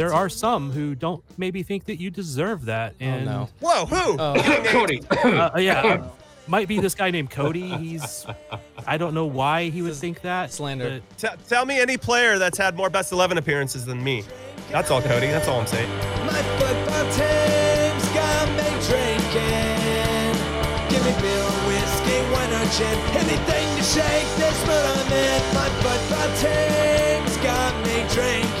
There are some who don't maybe think that you deserve that. And no. Whoa, who? Cody. uh, yeah, uh, might be this guy named Cody. He's I don't know why he would think that. slander. T- tell me any player that's had more best 11 appearances than me. That's all, Cody. That's all I'm saying. My football team's got me drinking. Give me beer, whiskey, wine or gin. Anything to shake this mood I'm in. My football team's got me drinking.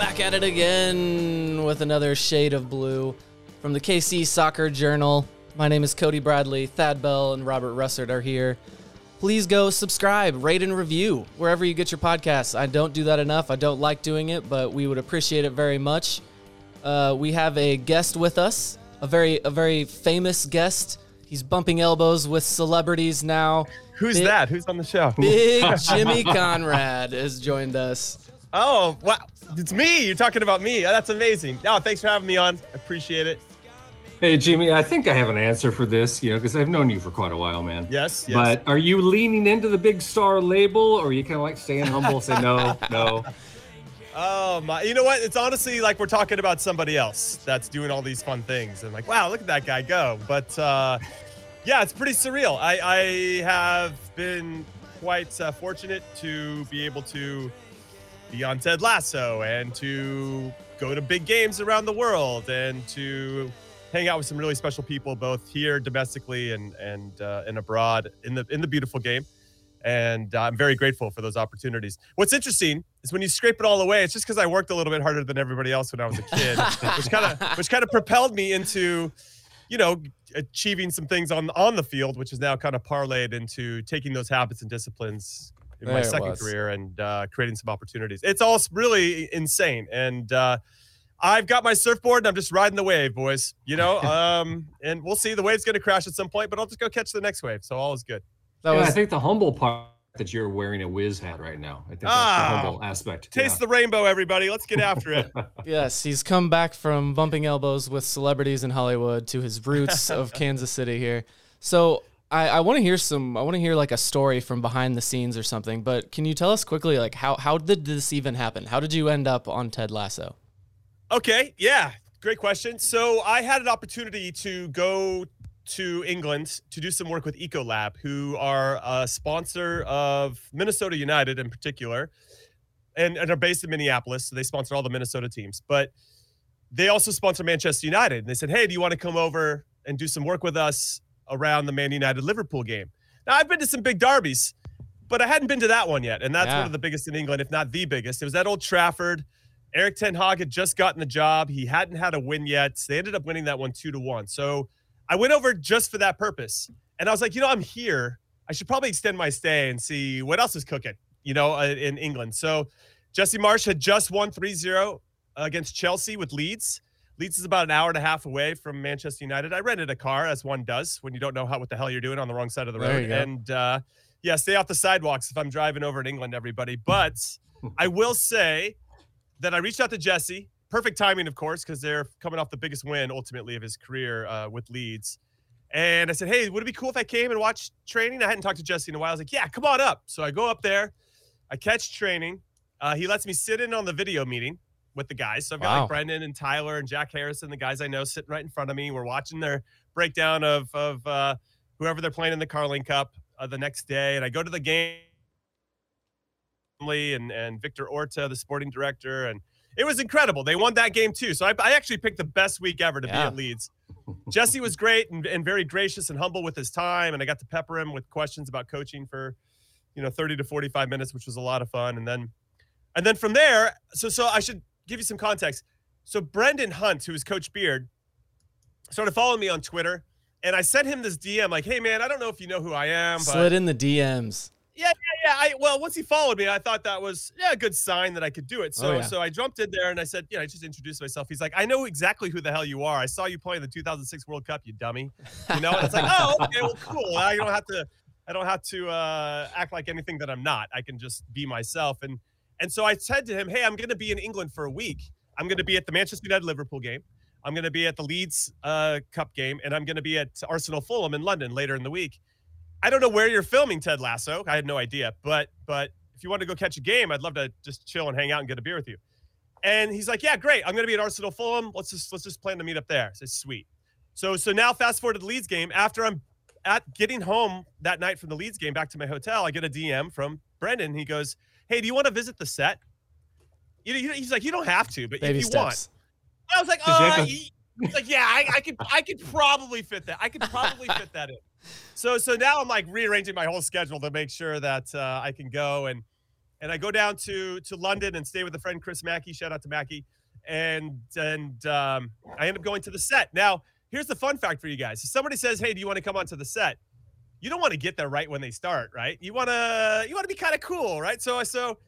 Back at it again with another shade of blue from the KC Soccer Journal. My name is Cody Bradley. Thad Bell and Robert Russert are here. Please go subscribe, rate, and review wherever you get your podcasts. I don't do that enough. I don't like doing it, but we would appreciate it very much. Uh, we have a guest with us, a very a very famous guest. He's bumping elbows with celebrities now. Who's Big- that? Who's on the show? Big Jimmy Conrad has joined us. Oh, wow. It's me. You're talking about me. That's amazing. No, thanks for having me on. I appreciate it. Hey, Jimmy, I think I have an answer for this, you know, because I've known you for quite a while, man. Yes, yes. But are you leaning into the big star label or are you kind of like staying humble, say no, no? Oh my! You know what? It's honestly like we're talking about somebody else that's doing all these fun things, and like, wow, look at that guy go. But uh, yeah, it's pretty surreal. I, I have been quite uh, fortunate to be able to be on Ted Lasso and to go to big games around the world and to hang out with some really special people, both here domestically and and uh, and abroad in the in the beautiful game and uh, I'm very grateful for those opportunities. What's interesting is when you scrape it all away, it's just because I worked a little bit harder than everybody else when I was a kid, which kind of which kind of propelled me into, you know, achieving some things on on the field, which is now kind of parlayed into taking those habits and disciplines in my There it second was. career and uh, creating some opportunities. It's all really insane, and uh, I've got my surfboard and I'm just riding the wave, boys. You know, um, and we'll see. The wave's going to crash at some point, but I'll just go catch the next wave. So all is good. That Yeah, was I think the humble part that you're wearing a whiz hat right now. I think that's Ah, the humble aspect. Taste the rainbow, everybody. Let's get after it. Yes, he's come back from bumping elbows with celebrities in Hollywood to his roots of Kansas City here. So I, I want to hear some. I want to hear like a story from behind the scenes or something. But can you tell us quickly, like how how did this even happen? How did you end up on Ted Lasso? Okay, yeah, great question. So I had an opportunity to go to England to do some work with Ecolab, who are a sponsor of Minnesota United in particular, and, and are based in Minneapolis. So they sponsor all the Minnesota teams, but they also sponsor Manchester United. And they said, "Hey, do you want to come over and do some work with us around the Man United Liverpool game?" Now I've been to some big derbies, but I hadn't been to that one yet, and that's Yeah. one of the biggest in England, if not the biggest. It was at Old Trafford. Erik Ten Hag had just gotten the job. He hadn't had a win yet. They ended up winning that one two to one. So I went over just for that purpose. And I was like, you know, I'm here. I should probably extend my stay and see what else is cooking, you know, uh, in England. So Jesse Marsch had just won 3 0 against Chelsea with Leeds. Leeds is about an hour and a half away from Manchester United. I rented a car, as one does when you don't know how what the hell you're doing on the wrong side of the road. And uh, yeah, stay off the sidewalks if I'm driving over in England, everybody. But I will say that I reached out to Jesse. Perfect timing, of course, because they're coming off the biggest win ultimately of his career uh, with Leeds. And I said, hey, would it be cool if I came and watched training? I hadn't talked to Jesse in a while. I was like, yeah, come on up. So I go up there, I catch training. Uh, he lets me sit in on the video meeting with the guys. So I've got Wow. like Brendan and Tyler and Jack Harrison, the guys I know, sitting right in front of me. We're watching their breakdown of of uh, whoever they're playing in the Carling Cup uh, the next day, and I go to the game. And and Victor Orta, the sporting director, and it was incredible. They won that game too. So I, I actually picked the best week ever to be at Leeds. Jesse was great and, and very gracious and humble with his time, and I got to pepper him with questions about coaching for, you know, 30 to 45 minutes, which was a lot of fun. And then, and then from there, so so I should give you some context. So Brendan Hunt, who is Coach Beard, started following me on Twitter, and I sent him this DM like, "Hey man, I don't know if you know who I am, but Slid in the DMs. yeah, yeah, yeah. I well, once he followed me, I thought that was yeah a good sign that I could do it. So Oh, yeah. so I jumped in there and I said, yeah, I just introduced myself. He's like, I know exactly who the hell you are. I saw you play in the 2006 World Cup, you dummy. You know, and it's like, oh, okay, well, cool. I don't have to, I don't have to uh, act like anything that I'm not. I can just be myself. And and so I said to him, hey, I'm going to be in England for a week. I'm going to be at the Manchester United Liverpool game. I'm going to be at the Leeds uh, Cup game, and I'm going to be at Arsenal Fulham in London later in the week. I don't know where you're filming Ted Lasso. I had no idea, but but if you want to go catch a game, I'd love to just chill and hang out and get a beer with you. And he's like, "Yeah, great. I'm going to be at Arsenal Fulham. Let's just let's just plan to meet up there." I said, "Sweet." So so now fast forward to the Leeds game. After I'm at getting home that night from the Leeds game back to my hotel, I get a DM from Brendan. He goes, "Hey, do you want to visit the set?" You know, he's like, "You don't have to, but Baby if you steps. want." I was like, Does "Oh." he- He's like, "Yeah, I, I could I could probably fit that. I could probably fit that in." So so now I'm like rearranging my whole schedule to make sure that uh, I can go and and I go down to to London and stay with a friend Chris Mackey. Shout out to Mackey, and and um, I end up going to the set. Now here's the fun fact for you guys: if somebody says, "Hey, do you want to come onto the set?" You don't want to get there right when they start, right? You want to you want to be kind of cool, right? So so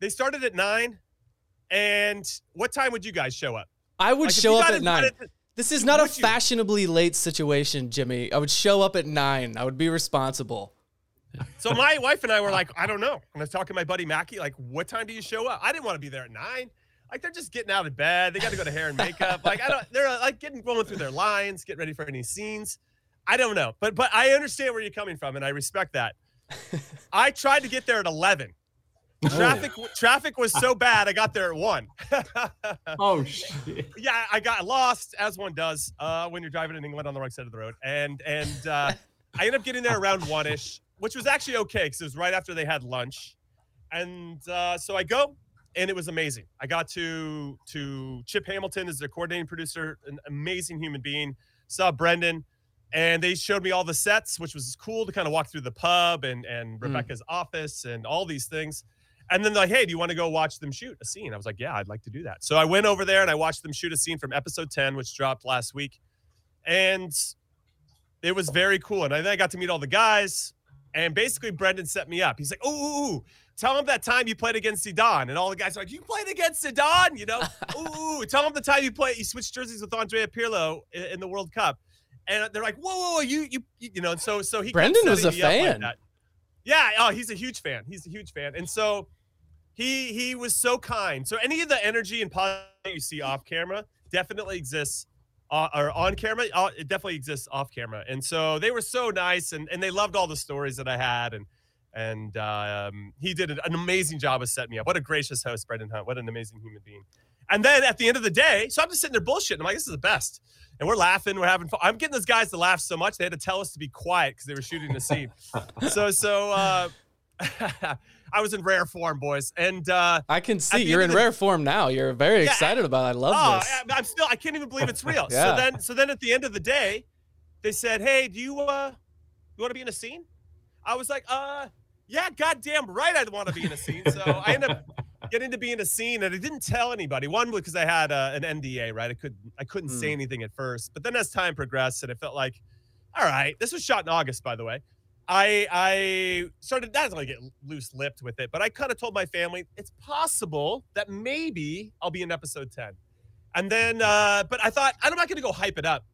they started at nine, and what time would you guys show up? I would Like, show up at nine. invited to- This is not a Would you? fashionably late situation, Jimmy. I would show up at nine. I would be responsible. So my wife and I were like, I don't know. And I was talking to my buddy Mackie, like, what time do you show up? I didn't want to be there at nine. Like they're just getting out of bed. They got to go to hair and makeup. Like I don't. They're like getting going through their lines, getting ready for any scenes. I don't know, but but I understand where you're coming from, and I respect that. I tried to get there at eleven. Traffic traffic was so bad. I got there at one. Oh shit. yeah, I got lost as one does uh, when you're driving in England on the wrong side of the road, and and uh, I ended up getting there around one ish, which was actually okay because it was right after they had lunch, and uh, so I go, and it was amazing. I got to to Chip Hamilton is their coordinating producer, an amazing human being. Saw Brendan, and they showed me all the sets, which was cool to kind of walk through the pub and and Mm. Rebecca's office and all these things. And then they're like, hey, do you want to go watch them shoot a scene? I was like, yeah, I'd like to do that. So I went over there and I watched them shoot a scene from episode 10, which dropped last week. And it was very cool. And then I got to meet all the guys. And basically, Brendan set me up. He's like, ooh, tell him that time you played against Zidane. And all the guys are like, you played against Zidane? You know, ooh, ooh, tell him the time you played, you switched jerseys with Andrea Pirlo in, in the World Cup. And they're like, whoa, whoa, whoa, you, you, you know, and so, so he Brendan was a up like fan. Yeah, oh, he's a huge fan. He's a huge fan. And so he he was so kind. So any of the energy and positivity you see off camera definitely exists uh, or on camera. Uh, it definitely exists off camera. And so they were so nice and and they loved all the stories that I had and and um, he did an amazing job of setting me up. What a gracious host, Brendan Hunt. What an amazing human being. And then at the end of the day, so I'm just sitting there bullshitting. I'm like, this is the best. And we're laughing, we're having fun. I'm getting those guys to laugh so much they had to tell us to be quiet because they were shooting the scene. so so uh, I was in rare form, boys. And uh, I can see you're in the- rare form now. You're very Yeah, excited about it. I love oh, this. I- I'm still I can't even believe it's real. Yeah. So then so then at the end of the day, they said, "Hey, do you uh you want to be in a scene?" I was like, "Uh, yeah, goddamn right, I'd want to be in a scene." So I ended up getting to be in a scene, and I didn't tell anybody. One because I had uh, an NDA, right? I could I couldn't say Hmm. anything at first, but then as time progressed, and it felt like, all right, this was shot in August, by the way. I I started not to get loose lipped with it, but I kind of told my family it's possible that maybe I'll be in episode ten, and then uh, but I thought I'm not going to go hype it up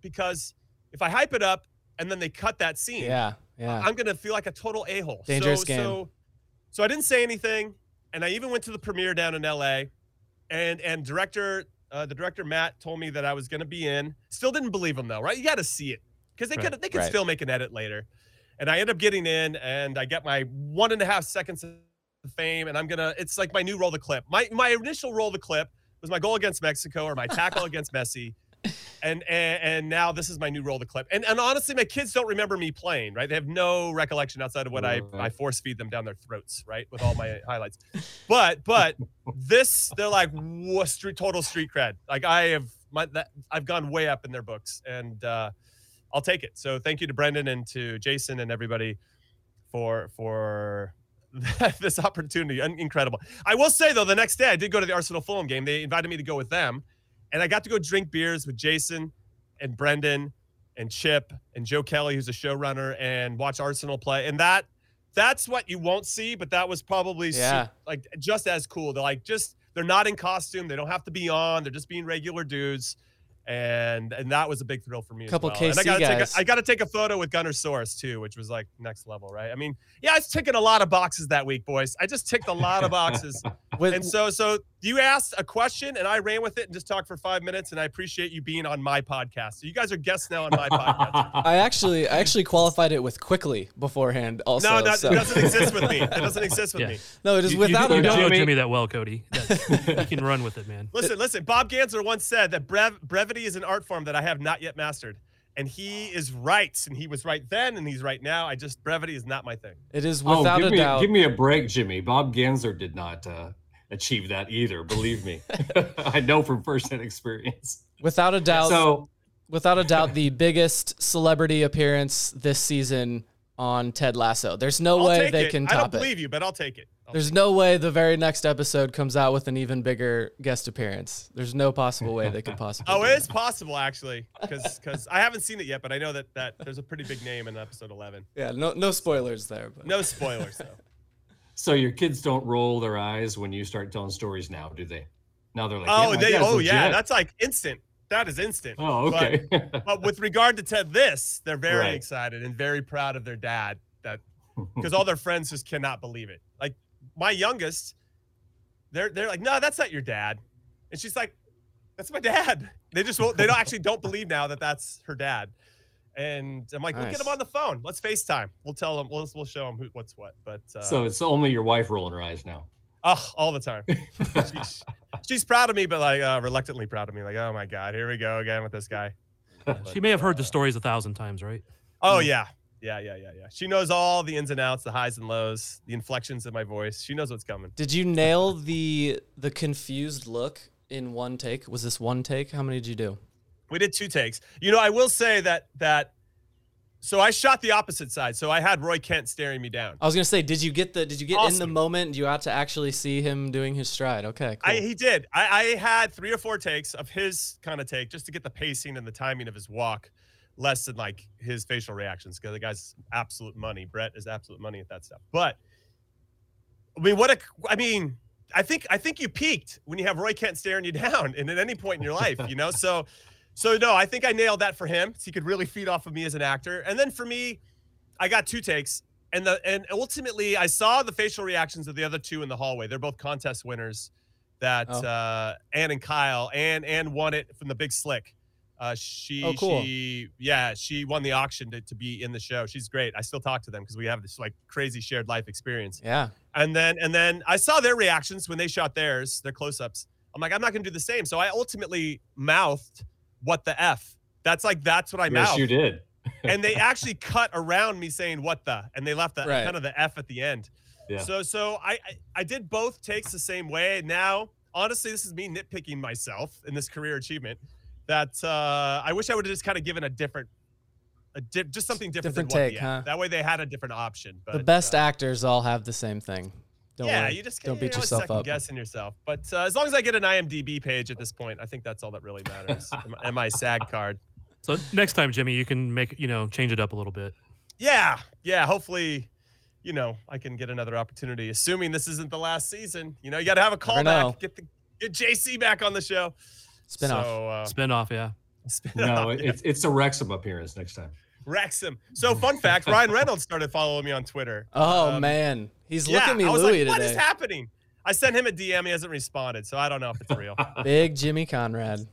because if I hype it up and then they cut that scene, Yeah, yeah. I'm gonna feel like a total a hole. Dangerous so, game. So, so I didn't say anything, and I even went to the premiere down in L.A. and and director, uh, the director Matt told me that I was gonna be in. Still didn't believe him though, right? You got to see it because they could they could right. still make an edit later, and I end up getting in, and I get my one and a half seconds of fame, and I'm gonna. It's like my new roll the clip. My my initial roll the clip was my goal against Mexico or my tackle against Messi. And, and and now this is my new role to clip. And and honestly, my kids don't remember me playing. Right, they have no recollection outside of what I I force feed them down their throats. Right, with all my highlights. But but this they're like what street total street cred. Like I have my that I've gone way up in their books, and uh, I'll take it. So thank you to Brendan and to Jason and everybody for for this opportunity. Incredible. I will say though, the next day I did go to the Arsenal Fulham game. They invited me to go with them, and I got to go drink beers with Jason and Brendan and Chip and Joe Kelly, who's a showrunner, and watch Arsenal play. And that that's what you won't see, but that was probably su- Yeah. like just as cool. They're like just they're not in costume. They don't have to be on. They're just being regular dudes. And and that was a big thrill for me. Couple as well. and I KC gotta guys. Take a, I got to take a photo with Gunnersaurus too, which was like next level, right? I mean, yeah, I was ticking a lot of boxes that week, boys. I just ticked a lot of boxes. With, and so so you asked a question and I ran with it and just talked for five minutes. And I appreciate you being on my podcast. So you guys are guests now on my podcast. I actually I actually qualified it with quickly beforehand. Also, no, that, so- doesn't exist with me. It doesn't exist with Yeah. me. no, it is You- you without do a You know doubt. know Jimmy- Jimmy that well, Cody. You can run with it, man. Listen, listen. Bob Gansler once said that brev- brevity is an art form that I have not yet mastered. And he is right. And he was right then and he's right now. I just, brevity is not my thing. It is oh, without give a me, doubt. give me a break, Jimmy. Bob Gansler did not uh, achieve that either. Believe me, I know from firsthand experience. without a doubt. So without a doubt, the biggest celebrity appearance this season on Ted Lasso. There's no I'll way they it. can top it. I don't top it. believe you, but I'll take it. I'll There's take no way the very next episode comes out with an even bigger guest appearance. There's no possible way they could possibly. Oh, it is possible actually, because because I haven't seen it yet, but I know that that there's a pretty big name in episode 11. Yeah, no no spoilers there. But. No spoilers though. So your kids don't roll their eyes when you start telling stories now, do they? Now they're like, oh, my they. Oh, yeah. That's like instant. That is instant. oh, But- okay. but with regard to Ted, this they're very Right. excited and very proud of their dad. That because all their friends just cannot believe it. Like my youngest, they're they're like, no, that's not your dad, and she's like, that's my dad. They just won't, they don't actually don't believe now that that's her dad. And I'm like, we'll get Nice. him on the phone. Let's FaceTime. We'll tell them. We'll, we'll show them who, what's what. But uh, so it's only your wife rolling her eyes now. oh, all the time. she's, she's proud of me, but like uh, reluctantly proud of me. Like, oh my god, here we go again with this guy. She may have heard the stories a thousand times, right? Oh yeah. Yeah, yeah, yeah, yeah. She knows all the ins and outs, the highs and lows, the inflections of my voice. She knows what's coming. Did you nail the the confused look in one take? Was this one take? How many did you do? We did two takes. You know, I will say that that so I shot the opposite side. So I had Roy Kent staring me down. I was gonna say, did you get the did you get in the moment? You got to actually see him doing his stride. Okay, cool. I, he did. I, I had three or four takes of his kind of take just to get the pacing and the timing of his walk, less than like his facial reactions because the guy's absolute money. Brett is absolute money at that stuff. But I mean, what a I mean, I think I think you peaked when you have Roy Kent staring you down, and at any point in your life, you know. So, so no, I think I nailed that for him. He could really feed off of me as an actor. And then for me, I got two takes, and the and ultimately I saw the facial reactions of the other two in the hallway. They're both contest winners. That Oh. uh, Ann and Kyle, Ann Ann won it from the Big Slick. Uh, she, Oh, cool. she, yeah, she won the auction to, to be in the show. She's great. I still talk to them because we have this like crazy shared life experience. yeah. And then and then I saw their reactions when they shot theirs, their close-ups. I'm like, I'm not gonna do the same. So I ultimately mouthed what the F. That's like that's what I yes, mouthed. you did. and they actually cut around me saying what the and they left the Right. kind of the F at the end. Yeah. So so I, I I did both takes the same way. Now, honestly, this is me nitpicking myself in this career achievement. That uh I wish I would have just kind of given a different a di- just something different, Different take, huh? That way they had a different option. But the best uh, actors all have the same thing. Don't yeah, worry. you just don't you beat know, yourself second up. guessing yourself. But uh, as long as I get an IMDb page at this point, I think that's all that really matters. and, and my SAG card. So next time, Jimmy, you can make you know change it up a little bit. Yeah, yeah. Hopefully, you know, I can get another opportunity. Assuming this isn't the last season, you know, you got to have a Never know. callback. Get the get JC back on the show. Spin-off. So, uh, Spin-off, yeah. spin No, off, yeah. it's it's a Wrexham appearance next time. Wrexham. So, fun fact: Ryan Reynolds started following me on Twitter. Oh Um, man, he's yeah, looking me I was Louis like, "What is today. happening?" I sent him a DM. He hasn't responded, so I don't know if it's real. Big Jimmy Conrad.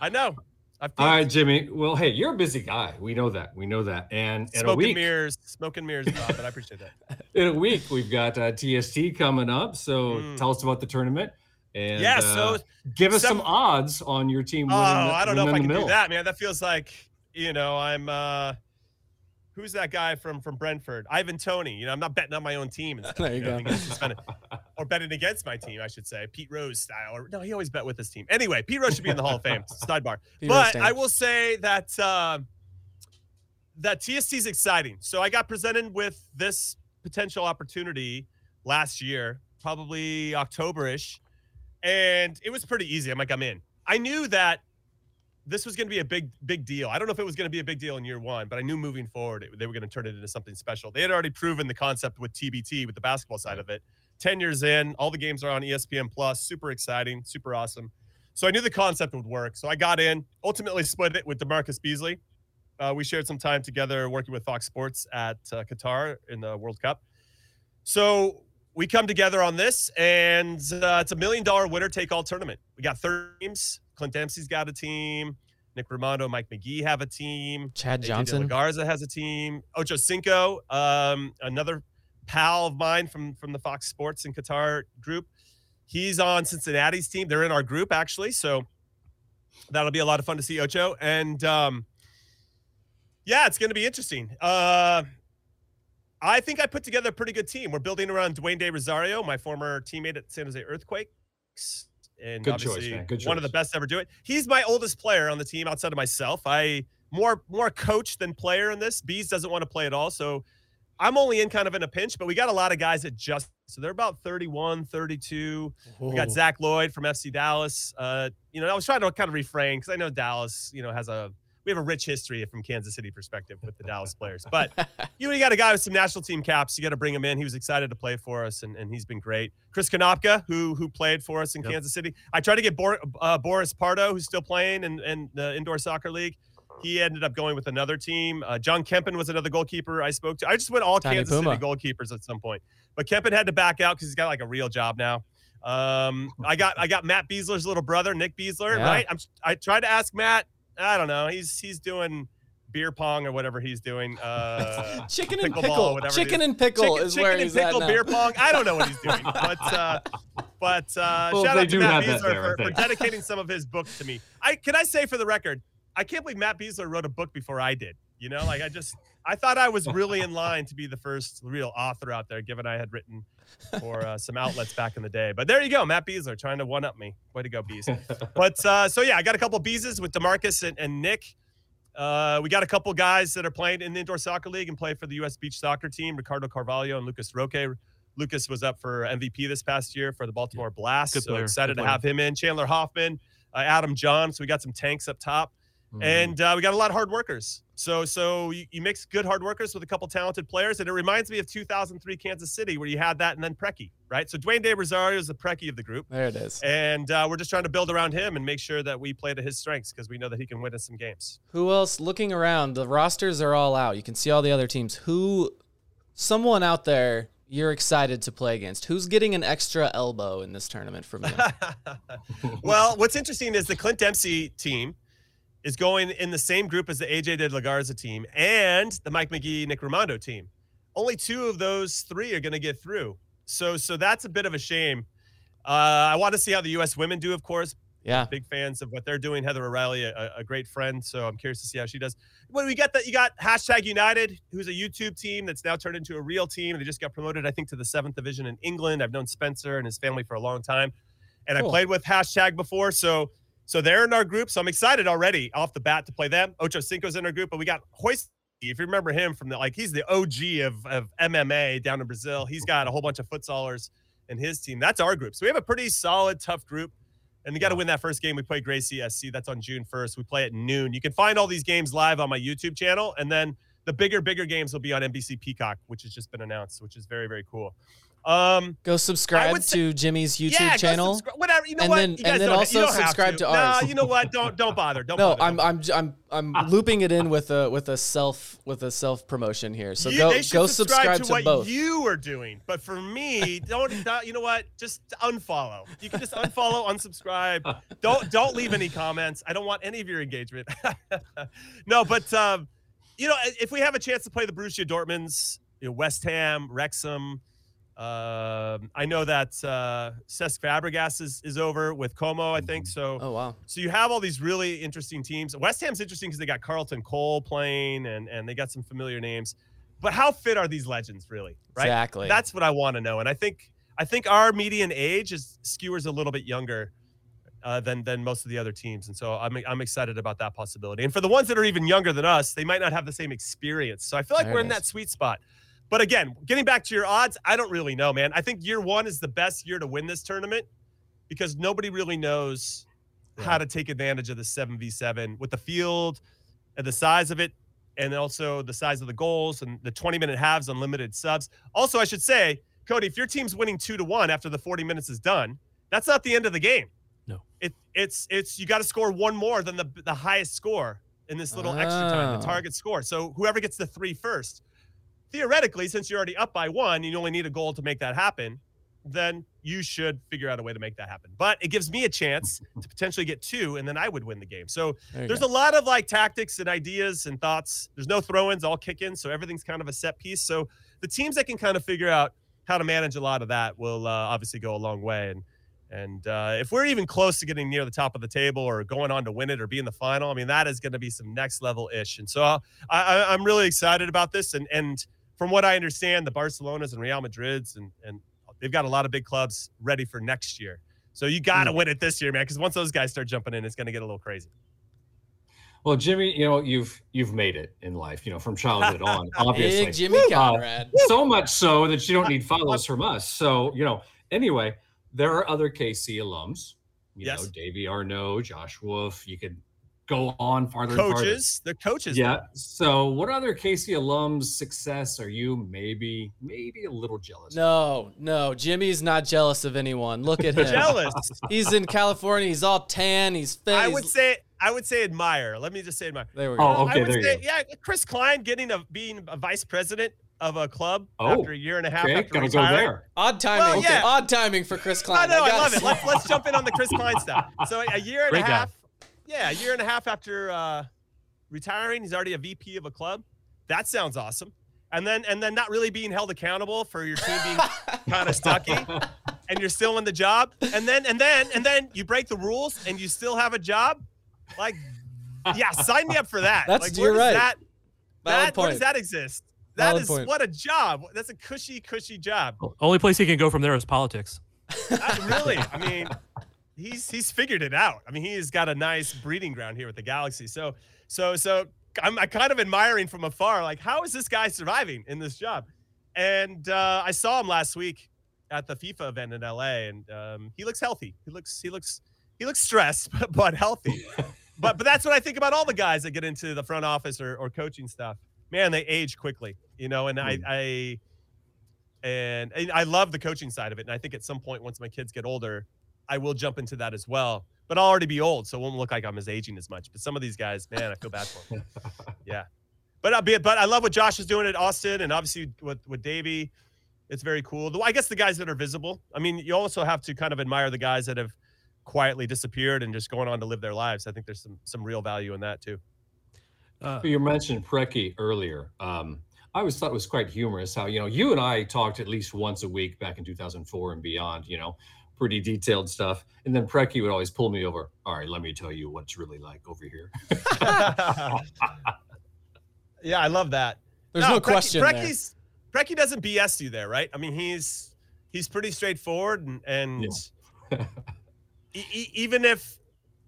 I know. I've All right, Jimmy. Well, hey, you're a busy guy. We know that. We know that. And in a smoke and week, mirrors, smoke and mirrors, Bob, but I appreciate that. in a week, we've got uh, TST coming up. So Mm. tell us about the tournament. And Yeah, uh, so give us some some- odds on your team. Oh, winning the- I don't know if I can the do that, man. That feels like you know I'm. uh Who's that guy from from Brentford? Ivan Toney. You know, I'm not betting on my own team. And stuff, There you know, go. because he's suspended. or betting against my team, I should say, Pete Rose style. Or no, he always bet with his team. Anyway, Pete Rose should be in the Hall of Fame. Sidebar. Pete but I will say that uh, that TST is exciting. So I got presented with this potential opportunity last year, probably October-ish, and it was pretty easy. I'm like, I'm in. I knew that this was going to be a big, big deal. I don't know if it was going to be a big deal in year one, but I knew moving forward it, they were going to turn it into something special. They had already proven the concept with TBT, with the basketball side of it. Ten years in, all the games are on ESPN Plus. Super exciting, super awesome. So I knew the concept would work. So I got in. Ultimately, split it with DaMarcus Beasley. Uh, we shared some time together working with Fox Sports at uh, Qatar in the World Cup. So we come together on this, and uh, it's a million dollar winner take all tournament. We got 30 teams. Clint Dempsey's got a team. Nick Rimando, Mike Magee have a team. Chad Johnson. Garza has a team. Ocho Cinco, um, another pal of mine from from the Fox Sports and Qatar group. He's on Cincinnati's team. They're in our group actually, so that'll be a lot of fun to see Ocho. And um, yeah, it's going to be interesting. Uh, I think I put together a pretty good team. We're building around Dwayne De Rosario, my former teammate at San Jose Earthquakes, and Good choice, obviously man. Good one of the best to ever do it. He's my oldest player on the team outside of myself. I more more coach than player in this. Bees doesn't want to play at all, so I'm only in kind of in a pinch. But we got a lot of guys that just so they're about 31, 32. We got Zach Loyd from FC Dallas. Uh, you know, I was trying to kind of refrain because I know Dallas, you know, has a we have a rich history from Kansas City perspective with the Dallas players. But you know, you got a guy with some national team caps. You got to bring him in. He was excited to play for us, and, and he's been great. Chris Konopka, who who played for us in Yep. Kansas City. I tried to get Bor- uh, Boris Pardo, who's still playing in, in the indoor soccer league. He ended up going with another team. Uh, Jon Kempin was another goalkeeper I spoke to. I just went all Tiny Kansas Puma. City goalkeepers at some point, but Kempin had to back out because he's got like a real job now. Um, I got I got Matt Besler's little brother, Nick Besler, Yeah. right? I'm I tried to ask Matt. I don't know. He's he's doing beer pong or whatever he's doing. Uh, Chicken and pickleball, pickle. whatever Chicken and pickle chicken, is chicken where and he's pickle at now. beer pong. I don't know what he's doing, but uh, but uh, Well, shout out to Matt have Besler there, for, for dedicating some of his book to me. I can I say for the record, I can't believe Matt Besler wrote a book before I did. You know, like I just I thought I was really in line to be the first real author out there, given I had written for uh, some outlets back in the day. But there you go, Matt Besler trying to one up me. Way to go, Bees. But uh, so yeah, I got a couple Beeses with DaMarcus and, and Nick. Uh, we got a couple guys that are playing in the indoor soccer league and play for the U.S. beach soccer team. Ricardo Carvalho and Lucas Roque. Lucas was up for MVP this past year for the Baltimore Blast. Good so player, excited good to player. have him in. Chandler Hoffman, uh, Adam Jahn. So we got some tanks up top, Mhm. and uh, we got a lot of hard workers. So so you, you mix good hard workers with a couple talented players, and it reminds me of 2003 Kansas City where you had that and then Preki, right? So Dwayne De Rosario is the Preki of the group. There it is. And uh, we're just trying to build around him and make sure that we play to his strengths because we know that he can win us some games. Who else? Looking around, the rosters are all out. You can see all the other teams. Who, someone out there, you're excited to play against? Who's getting an extra elbow in this tournament from you? well, what's interesting is the Clint Dempsey team is going in the same group as the AJ De La Garza team and the Mike Magee Nick Rimando team. Only two of those three are going to get through. So so that's a bit of a shame. Uh, I want to see how the U.S. women do, of course. Yeah. Big fans of what they're doing. Heather O'Reilly, a, a great friend. So I'm curious to see how she does. When we get that, you got hashtag United, who's a YouTube team that's now turned into a real team. They just got promoted, I think, to the seventh division in England. I've known Spencer and his family for a long time, and Cool. I played with hashtag before. So so they're in our group. So I'm excited already off the bat to play them. Ocho Cinco's in our group, but we got Royce. If you remember him from the like, he's the OG of, of MMA down in Brazil. He's got a whole bunch of futsalers in his team. That's our group. So we have a pretty solid, tough group. And we got to win that first game. We play Gracie SC. That's on June 1st. We play at noon. You can find all these games live on my YouTube channel. And then the bigger, bigger games will be on NBC Peacock, which has just been announced, which is very, very cool. Um, Go subscribe say- to Jimmy's YouTube yeah, channel. subscribe- whatever. You know And what? then- You and then also you don't have subscribe to No, ours. you know what? Don't don't bother. Don't No, bother. I'm I'm I'm I'm looping it in with a with a self with a self promotion here. So You- go go subscribe, to, to what both. you are doing. But for me, don't, don't- you know what? Just unfollow. You can just unfollow, unsubscribe. Don't don't leave any comments. I don't want any of your engagement. no, but um, you know, if we have a chance to play the Borussia Dortmunds, you know, West Ham, Wrexham, Um, I know that uh, Cesc Fabregas is, is over with Como, I think. So, Oh wow. so you have all these really interesting teams. West Ham's interesting because they got Carlton Cole playing, and and they got some familiar names. But how fit are these legends really? Right. Exactly. That's what I want to know. And I think I think our median age is skewers a little bit younger uh, than than most of the other teams, and so I'm I'm excited about that possibility. And for the ones that are even younger than us, they might not have the same experience. So I feel like There we're in is. that sweet spot. But again, getting back to your odds, I don't really know, man. I think year one is the best year to win this tournament because nobody really knows how to take advantage of the 7v7 with the field and the size of it and also the size of the goals and the 20 minute halves unlimited subs also i should say cody if your team's winning two to one after the 40 minutes is done that's not the end of the game No. it, it's it's you got to score one more than the the highest score in this little extra time Oh. the ah. target score so whoever gets the three first theoretically since you're already up by one you only need a goal to make that happen then you should figure out a way to make that happen. But it gives me a chance to potentially get two, and then I would win the game. So There there's go. a lot of like tactics and ideas and thoughts. There's no throw-ins, all kick-ins, so everything's kind of a set piece. So the teams that can kind of figure out how to manage a lot of that will uh, obviously go a long way. And and uh, if we're even close to getting near the top of the table or going on to win it or be in the final, I mean that is going to be some next level ish. And so uh, I, I, I'm really excited about this. And and from what I understand, the Barcelonas and Real Madrids and and they've got a lot of big clubs ready for next year. So you got to win it this year, man, because once those guys start jumping in, it's going to get a little crazy. Well, Jimmy, you know you've you've made it in life. You know from childhood on, obviously. Big Jimmy Uh, so much so that you don't need follows from us. So you know. Anyway, there are other KC alums. You Yes. know, Davy Arnaud, Josh Wolff. You could go on farther. and farther. Coaches, they're coaches. Yeah. man. So, what other KC alums' success are you maybe maybe a little jealous? of? No, no, Jimmy's not jealous of anyone. Look at him. jealous. He's in California. He's all tan. He's fit. I would say I would say admire. Let me just say admire. There we oh, go. Oh, I okay. would There you go. yeah, Chris Klein getting a being a vice president of a club Oh, after a year and a half Okay, after gotta go there. Odd timing. Well, yeah. Odd timing for Chris Klein. I know, I, gotta love it. Let's let's jump in on the Chris Klein stuff. So a year and Great a guy. half, yeah, a year and a half after uh, retiring, he's already a VP of a club. That sounds awesome. And then and then not really being held accountable for your team being kind of stucky, and you're still in the job. And then and then and then you break the rules and you still have a job. Like, yeah, sign me up for that. That's- like, you're where does right. That, Valid that where does that exist? That Valid is point. what a job. That's a cushy, cushy job. Only place he can go from there is politics. Uh, really, I mean, he's he's figured it out. I mean, he's got a nice breeding ground here with the Galaxy. So so so I'm, I'm kind of admiring from afar, like how is this guy surviving in this job? And uh, I saw him last week at the FIFA event in LA, and um, he looks healthy. He looks he looks he looks stressed, but, but healthy. but but that's what I think about all the guys that get into the front office or, or coaching stuff. Man, they age quickly, you know. And I I and, and I love the coaching side of it. And I think at some point, once my kids get older, I will jump into that as well. But I'll already be old, so it won't look like I'm as aging as much. But some of these guys, man, I feel bad for them. yeah. But I'll be, but I love what Josh is doing at Austin, and obviously with with Davy, it's very cool. Though I guess the guys that are visible. I mean, you also have to kind of admire the guys that have quietly disappeared and just going on to live their lives. I think there's some some real value in that too. Uh, You mentioned Preki earlier. Um, I always thought it was quite humorous how you know you and I talked at least once a week back in 2004 and beyond. You know, pretty detailed stuff. And then Preki would always pull me over. All right, let me tell you what's really like over here. yeah, I love that. There's no, Preki- question there. Preki doesn't BS you there, right? I mean, he's he's pretty straightforward, and, and e- e- even if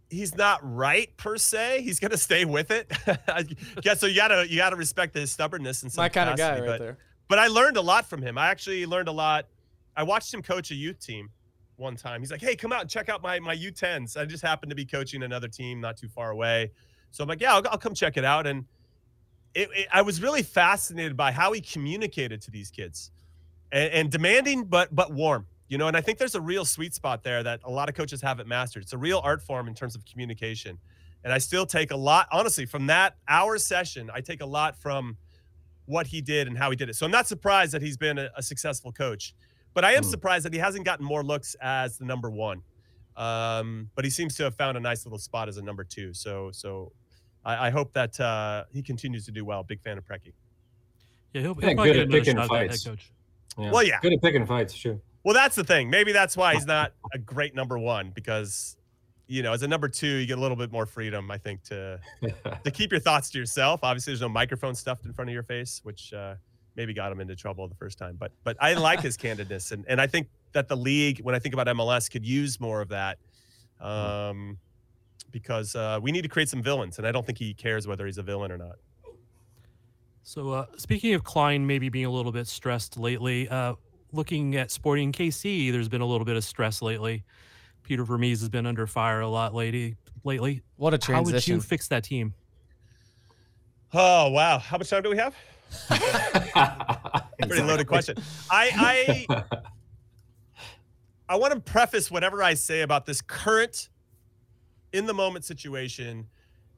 he's not right per se, he's gonna stay with it. I guess so. You gotta you gotta respect his stubbornness and My kind of guy capacity, right but, there. But I learned a lot from him. I actually learned a lot. I watched him coach a youth team one time. He's like, "Hey, come out and check out my my U10s." I just happened to be coaching another team not too far away, so I'm like, "Yeah, I'll, I'll come check it out." And it, it, I was really fascinated by how he communicated to these kids, and, and demanding but but warm. You know, and I think there's a real sweet spot there that a lot of coaches haven't mastered. It's a real art form in terms of communication. And I still take a lot, honestly, from that hour session, I take a lot from what he did and how he did it. So I'm not surprised that he's been a, a successful coach, but I am Hmm. surprised that he hasn't gotten more looks as the number one. Um, but he seems to have found a nice little spot as a number two. So, so I, I hope that uh, he continues to do well. Big fan of Preki. yeah, he'll, he'll Yeah, good get at picking shot at that head fights. coach. Well, yeah. Good at picking fights, sure. Well, that's the thing. Maybe that's why he's not a great number one because, you know, as a number two, you get a little bit more freedom, I think, to to keep your thoughts to yourself. Obviously, there's no microphone stuffed in front of your face, which uh, maybe got him into trouble the first time. But but I like his candidness, and and I think that the league, when I think about MLS, could use more of that. Um, because uh, we need to create some villains, and I don't think he cares whether he's a villain or not. So, uh, speaking of Klein maybe being a little bit stressed lately, uh, looking at Sporting KC, there's been a little bit of stress lately. Peter Vermes has been under fire a lot lately. Lately, What a transition! how would you fix that team? Oh wow! How much time do we have? Pretty loaded question. I I I want to preface whatever I say about this current in the moment situation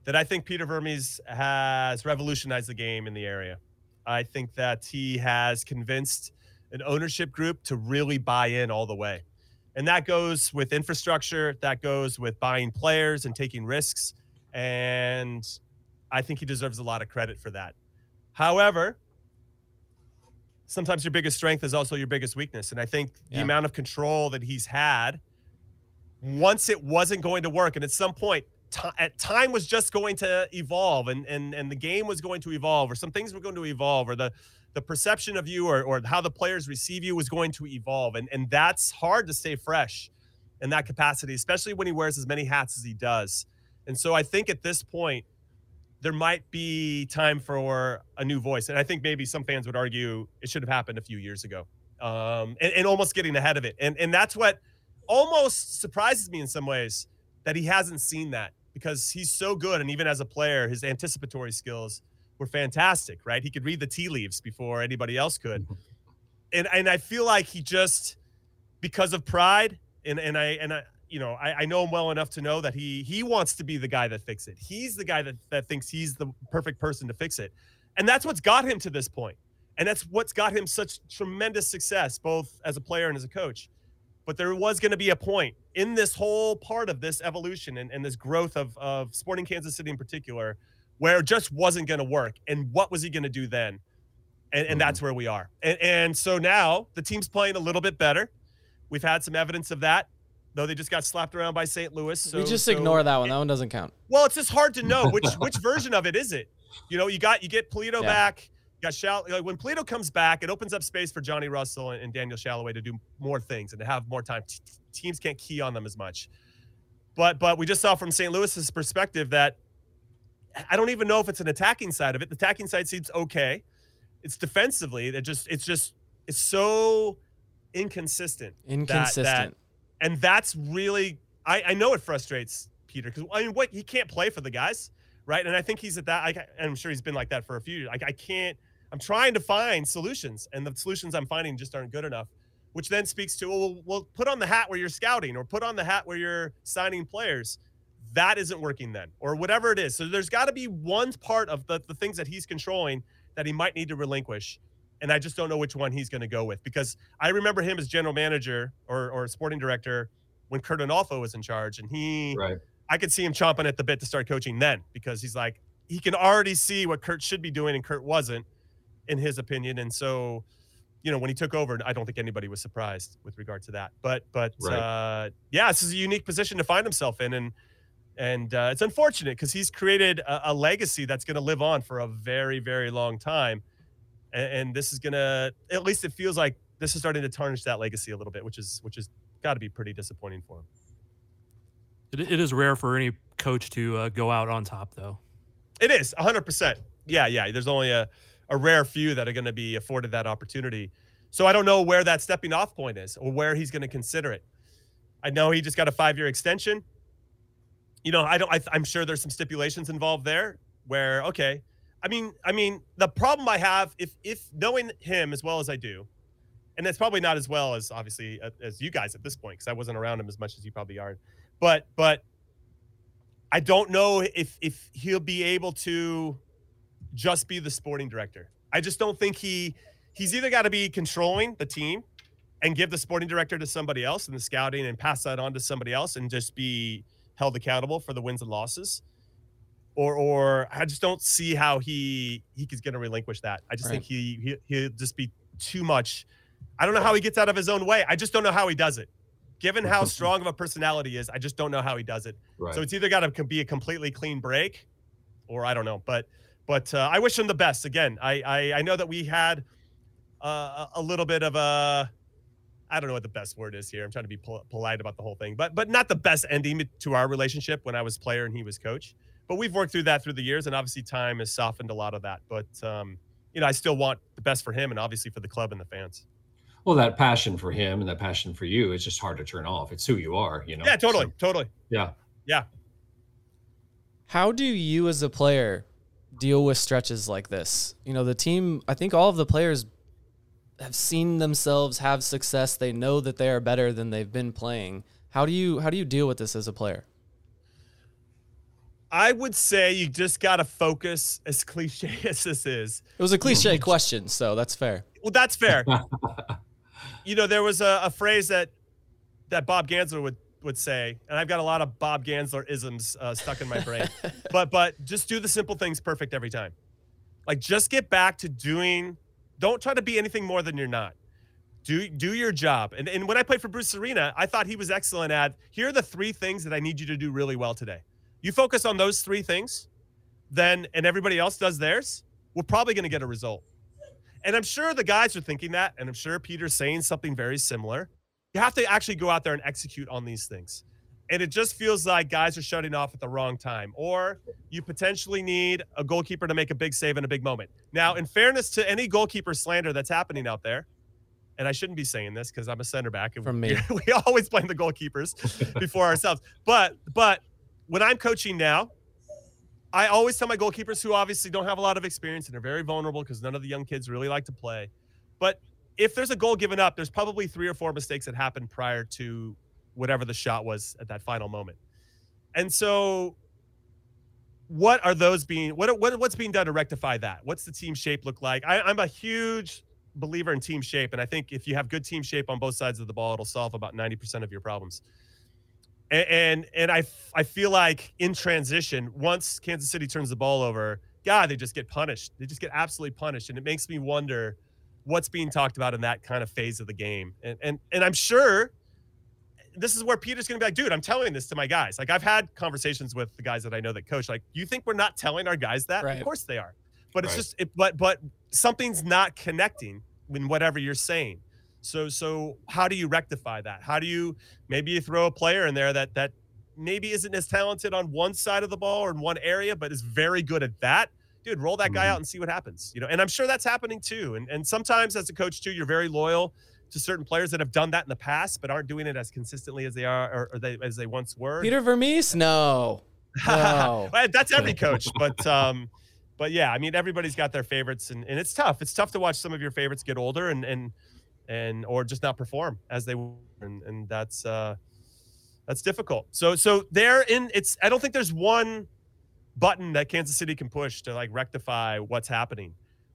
that I think Peter Vermes has revolutionized the game in the area. I think that he has convinced an ownership group to really buy in all the way. And that goes with infrastructure, that goes with buying players and taking risks. And I think he deserves a lot of credit for that. However, sometimes your biggest strength is also your biggest weakness. And I think the amount of control that he's had, once it wasn't going to work, and at some point, ti at time was just going to evolve, and and and the game was going to evolve, or some things were going to evolve, or the the perception of you, or or how the players receive you was going to evolve, and and that's hard to stay fresh in that capacity, especially when he wears as many hats as he does. And so I think at this point, there might be time for a new voice. And I think maybe some fans would argue it should have happened a few years ago um, and, and almost getting ahead of it. And, and that's what almost surprises me in some ways that he hasn't seen that because he's so good. And even as a player, his anticipatory skills were fantastic, right? He could read the tea leaves before anybody else could. And, and I feel like he just, because of pride, and, and I, and I, you know, I, I know him well enough to know that he he wants to be the guy that fix it. He's the guy that that thinks he's the perfect person to fix it, and that's what's got him to this point, and that's what's got him such tremendous success, both as a player and as a coach. But there was going to be a point in this whole part of this evolution and, and this growth of of Sporting Kansas City in particular, where it just wasn't going to work. And what was he going to do then? And, and that's mm-hmm. where we are. And, and so now the team's playing a little bit better. We've had some evidence of that though they just got slapped around by St. Louis. So we just so- ignore that one. That one doesn't count. Well, it's just hard to know which which version of it is it. You know, you got you get Pulido Yeah. back. You got Shall like when Pulido comes back, it opens up space for Johnny Russell and, and Daniel Salloi to do more things and to have more time. T- teams can't key on them as much. But but we just saw from St. Louis's perspective that I don't even know if it's an attacking side of it. The attacking side seems okay. It's defensively. It just it's just it's so inconsistent. that- Inconsistent. that and that's really I, I know it frustrates Peter because I mean what he can't play for the guys, right? And I think he's at that. I, I'm sure he's been like that for a few years. Like I can't. I'm trying to find solutions, and the solutions I'm finding just aren't good enough. Which then speaks to well, well, put on the hat where you're scouting, or put on the hat where you're signing players. That isn't working then, or whatever it is. So there's got to be one part of the, the things that he's controlling that he might need to relinquish and I just don't know which one he's going to go with because I remember him as general manager or, or sporting director when Curt Onalfo was in charge, and he, Right. I could see him chomping at the bit to start coaching then because he's like he can already see what Curt should be doing and Curt wasn't, in his opinion, and so. You know, when he took over, I don't think anybody was surprised with regard to that. But, but Right. uh, yeah, this is a unique position to find himself in, and and uh, it's unfortunate because he's created a, a legacy that's going to live on for a very, very long time and, and this is gonna at least it feels like this is starting to tarnish that legacy a little bit which is which is got to be pretty disappointing for him It, it is rare for any coach to uh, go out on top, though. it is 100% yeah yeah there's only a, a rare few that are going to be afforded that opportunity. So i don't know where that stepping off point is or where he's going to consider it. I know he just got a five year extension. You know i don't I, i'm sure there's some stipulations involved there where okay i mean i mean the problem i have if if knowing him as well as i do and that's probably not as well as obviously as you guys at this point because I wasn't around him as much as you probably are. But but I don't know if if he'll be able to just be the sporting director. I just don't think he he's either got to be controlling the team and give the sporting director to somebody else in the scouting and pass that on to somebody else and just be held accountable for the wins and losses. Or, or I just don't see how he he is going to relinquish that. I just Right. think he, he he'll just be too much I don't know how he gets out of his own way. I just don't know how he does it. Given how strong of a personality he is, I just don't know how he does it. Right. So it's either got to be a completely clean break, or I don't know. But but uh, I wish him the best. Again, I I, I know that we had uh, a little bit of a I don't know what the best word is here. I'm trying to be pol- polite about the whole thing, but but not the best ending to our relationship when I was player and he was coach. But we've worked through that through the years, and obviously time has softened a lot of that. But um, you know, I still want the best for him, and obviously for the club and the fans. Well, that passion for him and that passion for you, it's just hard to turn off. It's who you are, you know. Yeah, totally, So, totally. yeah. Yeah. How do you, as a player, deal with stretches like this? You know, the team, I think all of the players have seen themselves have success. They know that they are better than they've been playing. How do you how do you deal with this as a player? I would say you just got to focus, as cliche as this is. It was a cliche question, so that's fair. Well, that's fair. you know, there was a, a phrase that that Bob Gansler would would say, and I've got a lot of Bob Gansler isms uh, stuck in my brain. but but just do the simple things perfect every time. Like just get back to doing. Don't try to be anything more than you're not. Do do your job. And and when I played for Bruce Arena, I thought he was excellent at. Here are the three things that I need you to do really well today. You focus on those three things, then and everybody else does theirs. We're probably going to get a result. And I'm sure the guys are thinking that, and I'm sure Peter's saying something very similar. You have to actually go out there and execute on these things. And it just feels like guys are shutting off at the wrong time, or you potentially need a goalkeeper to make a big save in a big moment. Now, in fairness to any goalkeeper slander that's happening out there, and I shouldn't be saying this because I'm a center back, and From me. we, we always blame the goalkeepers before ourselves. But but when I'm coaching now, I always tell my goalkeepers who obviously don't have a lot of experience and are very vulnerable because none of the young kids really like to play. But if there's a goal given up, there's probably three or four mistakes that happened prior to whatever the shot was at that final moment. And so what are those being what, what what's being done to rectify that? What's the team shape look like? I, I'm a huge believer in team shape, and I think if you have good team shape on both sides of the ball, it'll solve about 90% of your problems and and, and I I feel like in transition, once Kansas City turns the ball over, God, they just get punished. They just get absolutely punished, and it makes me wonder what's being talked about in that kind of phase of the game. And and and I'm sure this is where Peter's going to be like, dude, I'm telling this to my guys. Like I've had conversations with the guys that I know that coach. Like, you think we're not telling our guys that? Right. Of course they are. But it's Right. just, it, but but something's not connecting in whatever you're saying. So so how do you rectify that? How do you maybe you throw a player in there that that maybe isn't as talented on one side of the ball or in one area, but is very good at that? Dude, roll that guy Mhm. out and see what happens. You know, and I'm sure that's happening too. And and sometimes as a coach too, you're very loyal to certain players that have done that in the past, but aren't doing it as consistently as they are or, or they as they once were. Peter Vermes? No. No. That's every coach, but um, but yeah, I mean everybody's got their favorites, and, and it's tough. It's tough to watch some of your favorites get older and and and or just not perform as they were, and, and that's uh, that's difficult. So so they're in. It's I don't think there's one button that Kansas City can push to like rectify what's happening.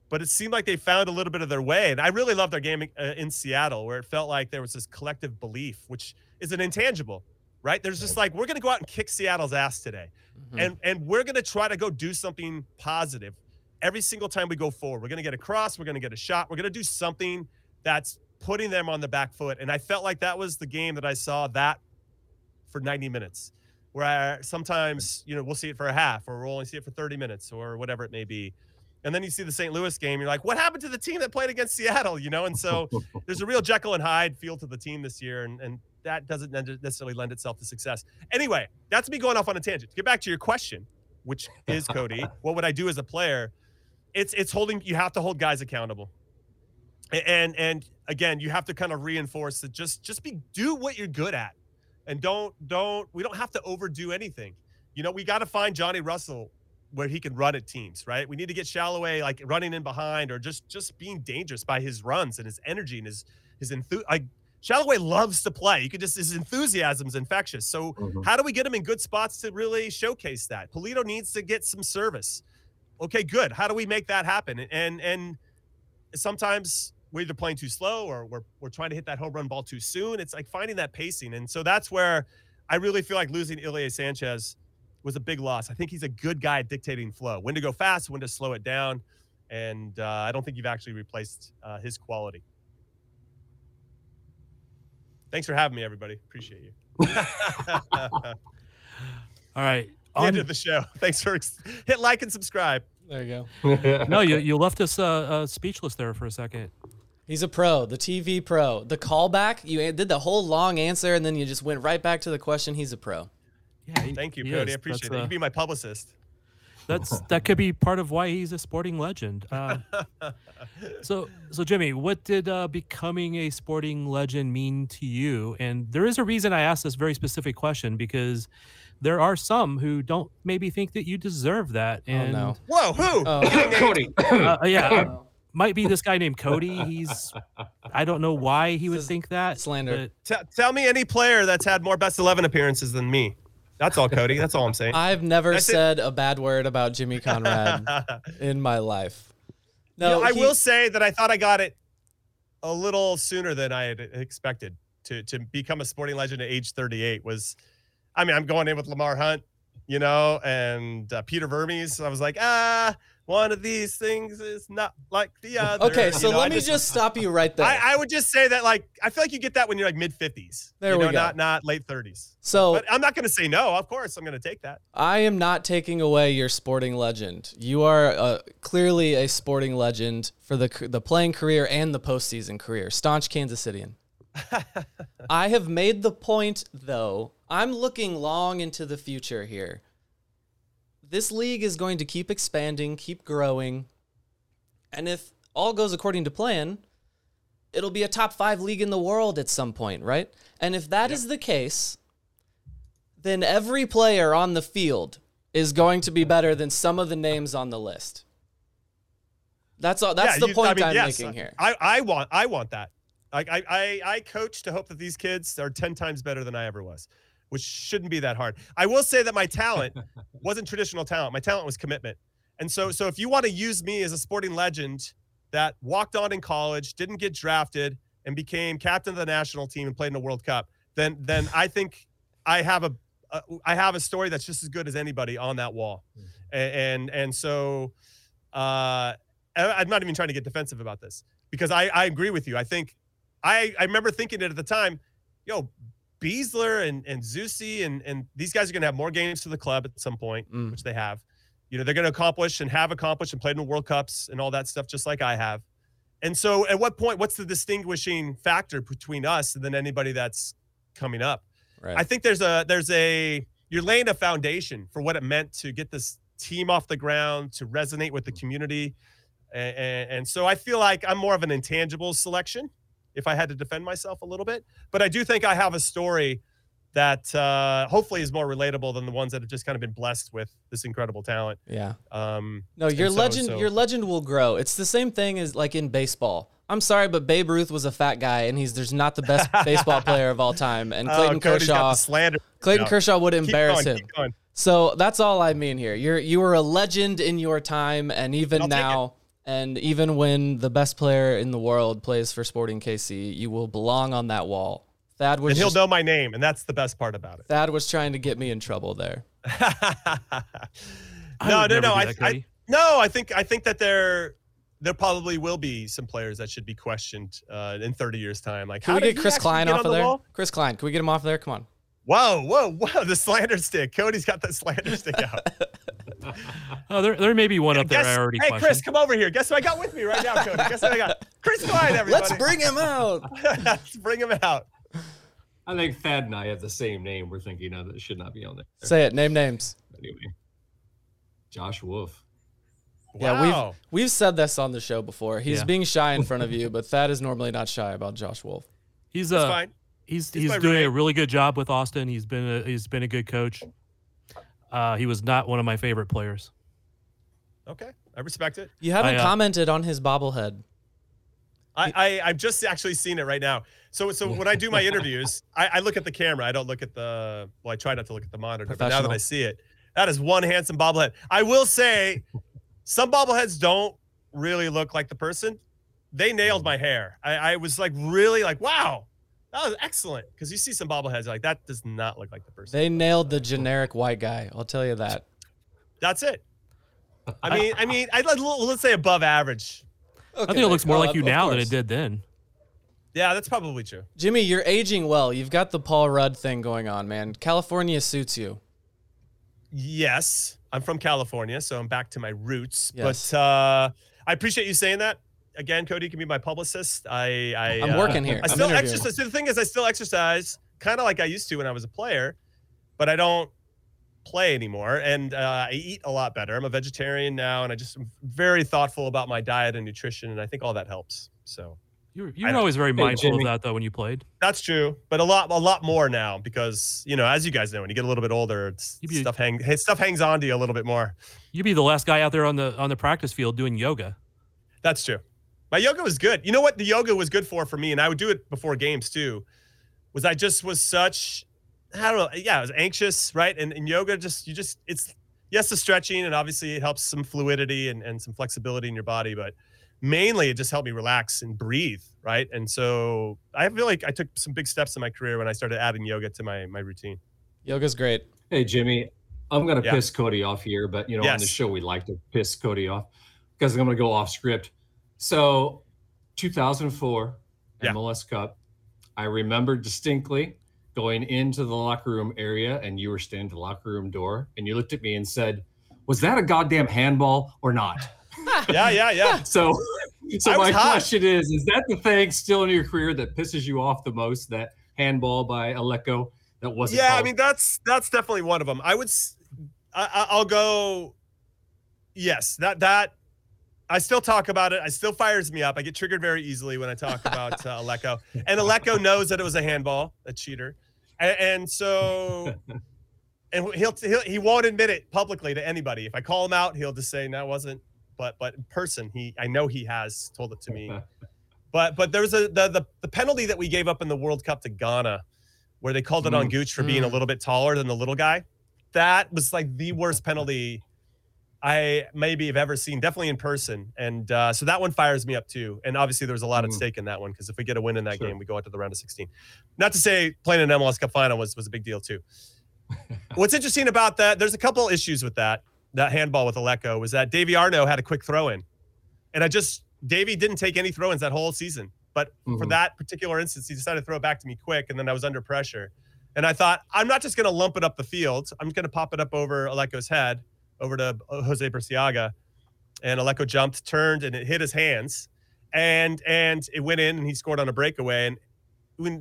But it seemed like they found a little bit of their way, and I really loved their game uh, in Seattle, where it felt like there was this collective belief, which is an intangible, right? There's just like we're going to go out and kick Seattle's ass today Mhm. and and we're going to try to go do something positive every single time we go forward. We're going to get a cross, we're going to get a shot, we're going to do something that's putting them on the back foot. And I felt like that was the game that I saw that for 90 minutes. Where I, sometimes, you know, we'll see it for a half or we'll only see it for 30 minutes or whatever it may be. And then you see the St. Louis game, you're like, what happened to the team that played against Seattle? You know, and so there's a real Jekyll and Hyde feel to the team this year, and, and that doesn't necessarily lend itself to success. Anyway, that's me going off on a tangent. To get back to your question, which is Cody, what would I do as a player? It's it's holding. You have to hold guys accountable, and and again, you have to kind of reinforce that just just be do what you're good at, and don't don't we don't have to overdo anything. You know, we got to find Johnny Russell where he can run at teams, right? We need to get Salloi like running in behind or just just being dangerous by his runs and his energy and his his enthu- like Salloi loves to play. You could just his enthusiasm's infectious. So Mhm. how do we get him in good spots to really showcase that? Pulido needs to get some service. Okay, good. How do we make that happen? And and sometimes we're either playing too slow or we're we're trying to hit that home run ball too soon. It's like finding that pacing. And so that's where I really feel like losing Ilie Sanchez was a big loss. I think he's a good guy at dictating flow, when to go fast, when to slow it down. And uh, I don't think you've actually replaced uh, his quality. Thanks for having me, everybody. Appreciate you. All right. the end of the show. Thanks for hit like and subscribe. There you go. no, you, you left us uh, uh, speechless there for a second. He's a pro, the TV pro. The callback, you did the whole long answer and then you just went right back to the question. He's a pro. Yeah, he- Thank you, he Cody. is. I appreciate That's, it. You can be my publicist. That's that could be part of why he's a sporting legend. Uh, so, so Jimmy, what did uh, becoming a sporting legend mean to you? And there is a reason I asked this very specific question because there are some who don't maybe think that you deserve that. And no. Whoa, who? Oh. Cody. uh, yeah, might be this guy named Cody. He's I don't know why he would think that. slander. T- tell me any player that's had more best 11 appearances than me. That's all, Cody. That's all I'm saying. I've never That's it. said a bad word about Jimmy Conrad in my life. You No, know, I he- will say that I thought I got it a little sooner than I had expected to to become a sporting legend at age 38 was I mean, I'm going in with Lamar Hunt, you know, and uh, Peter Vermes. I was like, ah, one of these things is not like the other. Okay, You so know, I let me just stop you right there. I, I would just say that like I feel like you get that when you're like mid 50s. There you we know, go. Not not late 30s. so But I'm not going to say no. Of course, I'm going to take that. I am not taking away your sporting legend. You are uh, clearly a sporting legend for the the playing career and the postseason career. Staunch Kansas Cityan. I have made the point, though. I'm looking long into the future here. This league is going to keep expanding, keep growing, and if all goes according to plan, it'll be a top five league in the world at some point, right? And if that is the case, then every player on the field is going to be better than some of the names on the list. That's all. That's Yeah, the you- point I mean, I'm yes, making here. I, I want I want that. Like I, I I coach to hope that these kids are ten times better than I ever was, which shouldn't be that hard. I will say that my talent wasn't traditional talent. My talent was commitment. And so so if you want to use me as a sporting legend that walked on in college, didn't get drafted, and became captain of the national team and played in a World Cup, then then I think I have a, I have a story that's just as good as anybody on that wall. And and, and so uh I'm not even trying to get defensive about this because I, I agree with you. I think I, I remember thinking it at the time, yo, Besler and, and Zusi and, and these guys are going to have more games for the club at some point, Mm. which they have. You know, they're going to accomplish and have accomplished and played in the World Cups and all that stuff, just like I have. And so at what point, what's the distinguishing factor between us and then anybody that's coming up? Right. I think there's a there's a you're laying a foundation for what it meant to get this team off the ground to resonate with the community, and, and, and so I feel like I'm more of an intangible selection if I had to defend myself a little bit. But I do think I have a story that uh, hopefully is more relatable than the ones that have just kind of been blessed with this incredible talent. yeah. Um, No, your so- legend so- your legend will grow. It's the same thing as like in baseball. I'm sorry, but Babe Ruth was a fat guy, and he's there's not the best baseball player of all time. And oh, Clayton Cody's Kershaw, slander. Clayton out. Kershaw would Keep embarrass going, him. keep going. So that's all I mean here. You're you were a legend in your time, and even I'll it. now, and even when the best player in the world plays for Sporting KC, you will belong on that wall. Thad was And he'll just- know my name, and that's the best part about it. Thad was trying to get me in trouble there. No, no, no. I, I, no, I think I think that there there probably will be some players that should be questioned uh, in 30 years time. Like, Can how we get Chris actually Klein get off of the there? wall? Chris Klein, can we get him off there? Come on. Whoa, whoa, whoa! The slander stick. Cody's got the slander stick out. Oh, there, there may be one up there Guess- I already hey, questioned. Chris, come over here. Guess what I got with me right now, Cody? Guess what I got? Chris Klein, everybody. Let's bring him out. Let's bring him out. I think Thad and I have the same name. We're thinking of that should not be on there. Say it. Name names. Anyway, Josh Wolff. Yeah, we've we've said this on the show before. He's Yeah. being shy in front of you, but Thad is normally not shy about Josh Wolff. He's That's uh, fine. he's He's he's my doing a really good job with Austin. He's been a, he's been a good coach. Uh, he was not one of my favorite players. Okay, I respect it. You haven't I, uh, commented on his bobblehead. I, I I've just actually seen it right now. So so when I do my interviews, I, I look at the camera. I don't look at the well. I try not to look at the monitor. But now that I see it, that is one handsome bobblehead. I will say, some bobbleheads don't really look like the person. They nailed my hair. I, I was like really like wow, that was excellent. Because you see some bobbleheads like that does not look like the person. They nailed the generic white guy. I'll tell you that. That's it. I mean I mean I let's say above average. I think it looks more like you now than it did then. Yeah, that's probably true. Jimmy, you're aging well. You've got the Paul Rudd thing going on, man. California suits you. Yes, I'm from California, so I'm back to my roots. Yes. But uh, I appreciate you saying that. Again, Cody can be my publicist. I, I I'm uh, working here. I still exercise. So the thing is, I still exercise kind of like I used to when I was a player, but I don't play anymore. And uh, I eat a lot better. I'm a vegetarian now, and I just am very thoughtful about my diet and nutrition, and I think all that helps. So You were, you were always very mindful Jimmy. of that though when you played. that's true, but a lot, a lot more now because you know, as you guys know, when you get a little bit older, it's, be- stuff hang, hey, stuff hangs on to you a little bit more. You'd be the last guy out there on the on the practice field doing yoga. That's true. My yoga was good. You know what the yoga was good for for me, and I would do it before games too. Was I just was such, I don't know. Yeah, I was anxious, right? And, and yoga just you just it's yes the stretching and obviously it helps some fluidity and, and some flexibility in your body, but mainly it just helped me relax and breathe, right? And so I feel like I took some big steps in my career when I started adding yoga to my my routine. Yoga's great. Hey, Jimmy, I'm going to Yeah. piss Cody off here, but you know, on the show, we like to piss Cody off because I'm going to go off script. So, 2004 Yeah. MLS Cup, I remember distinctly going into the locker room area, and you were standing at the locker room door, and you looked at me and said, "Was that a goddamn handball or not?" Yeah, yeah, yeah. So, so my hot. question is: Is that the thing still in your career that pisses you off the most? That handball by Alecko that wasn't? yeah i mean that's that's definitely one of them i would I- i'll go yes that that i still talk about it. I still fires me up. I get triggered very easily when i talk about uh, Alecko. And Alecko knows that it was a handball a cheater. And, and so and he'll, he'll he won't admit it publicly to anybody. If i call him out he'll just say no it wasn't. But but in person he i know he has told it to me. But but there was a the, the the penalty that we gave up in the World Cup to Ghana, where they called it on Gooch for being a Mm. little bit taller than the little guy. That was like the worst penalty I maybe have ever seen, definitely in person. And uh, so that one fires me up too. And obviously there was a lot at Mm. stake in that one because if we get a win in that Sure. game, we go out to the round of 16. Not to say playing an MLS Cup final was was a big deal too. What's interesting about that? There's a couple issues with that. That handball with Alecko was that Davy Arnaud had a quick throw in, and I just Davy didn't take any throw ins that whole season. But for Mhm. that particular instance, he decided to throw it back to me quick, and then I was under pressure. And I thought, I'm not just going to lump it up the field. I'm going to pop it up over Alecko's head, over to uh, Jose Burciaga. And Alecko jumped, turned, and it hit his hands. And and it went in, and he scored on a breakaway. And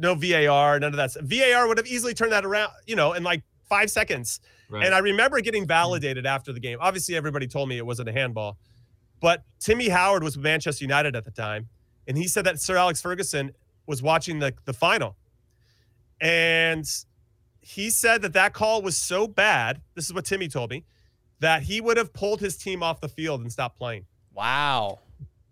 no VAR, none of that. VAR would have easily turned that around, you know, in like five seconds. Right. And I remember getting validated after the game. Obviously, everybody told me it wasn't a handball, but Timmy Howard was with Manchester United at the time, and he said that Sir Alex Ferguson was watching the the final, and he said that that call was so bad. This is what Timmy told me that he would have pulled his team off the field and stopped playing. Wow.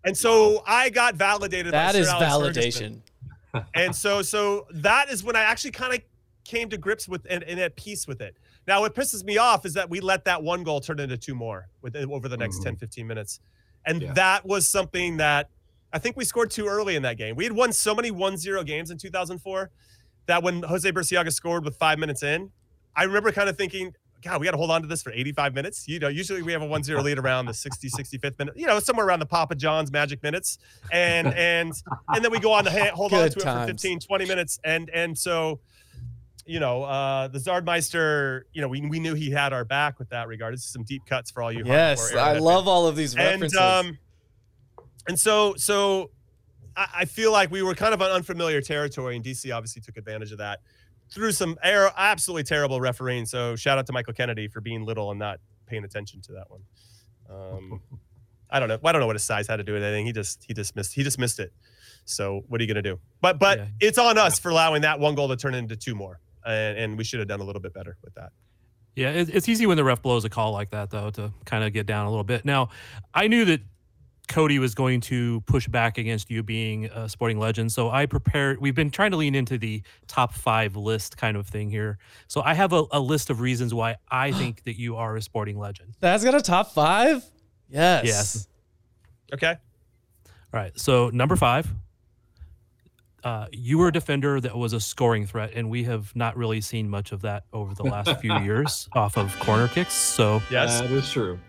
And so I got validated. That by is Alex validation. and so so that is when I actually kind of came to grips with and, and at peace with it. Now what pisses me off is that we let that one goal turn into two more with over the next Mhm. 10 15 minutes. And Yeah. that was something that I think we scored too early in that game. We had won so many 1-0 games in 2004 that when Jose Burciaga scored with 5 minutes in, I remember kind of thinking God, we got to hold on to this for 85 minutes. You know, usually we have a 1-0 lead around the 60, 65th minute. You know, somewhere around the Papa John's magic minutes, and and and then we go on to hold on Good to it for 15, 20 minutes, and and so, you know, uh, the Zardmeister, you know, we we knew he had our back with that regard. This is some deep cuts for all you. Yes, I love all of these and um and so so I, I feel like we were kind of on unfamiliar territory and dc obviously took advantage of that through some air absolutely terrible refereeing so shout out to michael kennedy for being little and not paying attention to that one. Um i don't know i don't know what his size had to do with anything. He just he just missed he just missed it. So what are you going to do? But but Yeah. it's on us for allowing that one goal to turn into two more and, and we should have done a little bit better with that. Yeah, it's easy when the ref blows a call like that, though, to kind of get down a little bit. Now, I knew that Cody was going to push back against you being a sporting legend, so I prepared. We've been trying to lean into the top five list kind of thing here. So I have a, a list of reasons why I think that you are a sporting legend. That's got a top five? Yes. Yes. okay All right. So number five, uh, you were a defender that was a scoring threat, and we have not really seen much of that over the last few years off of corner kicks. So, yes That is true.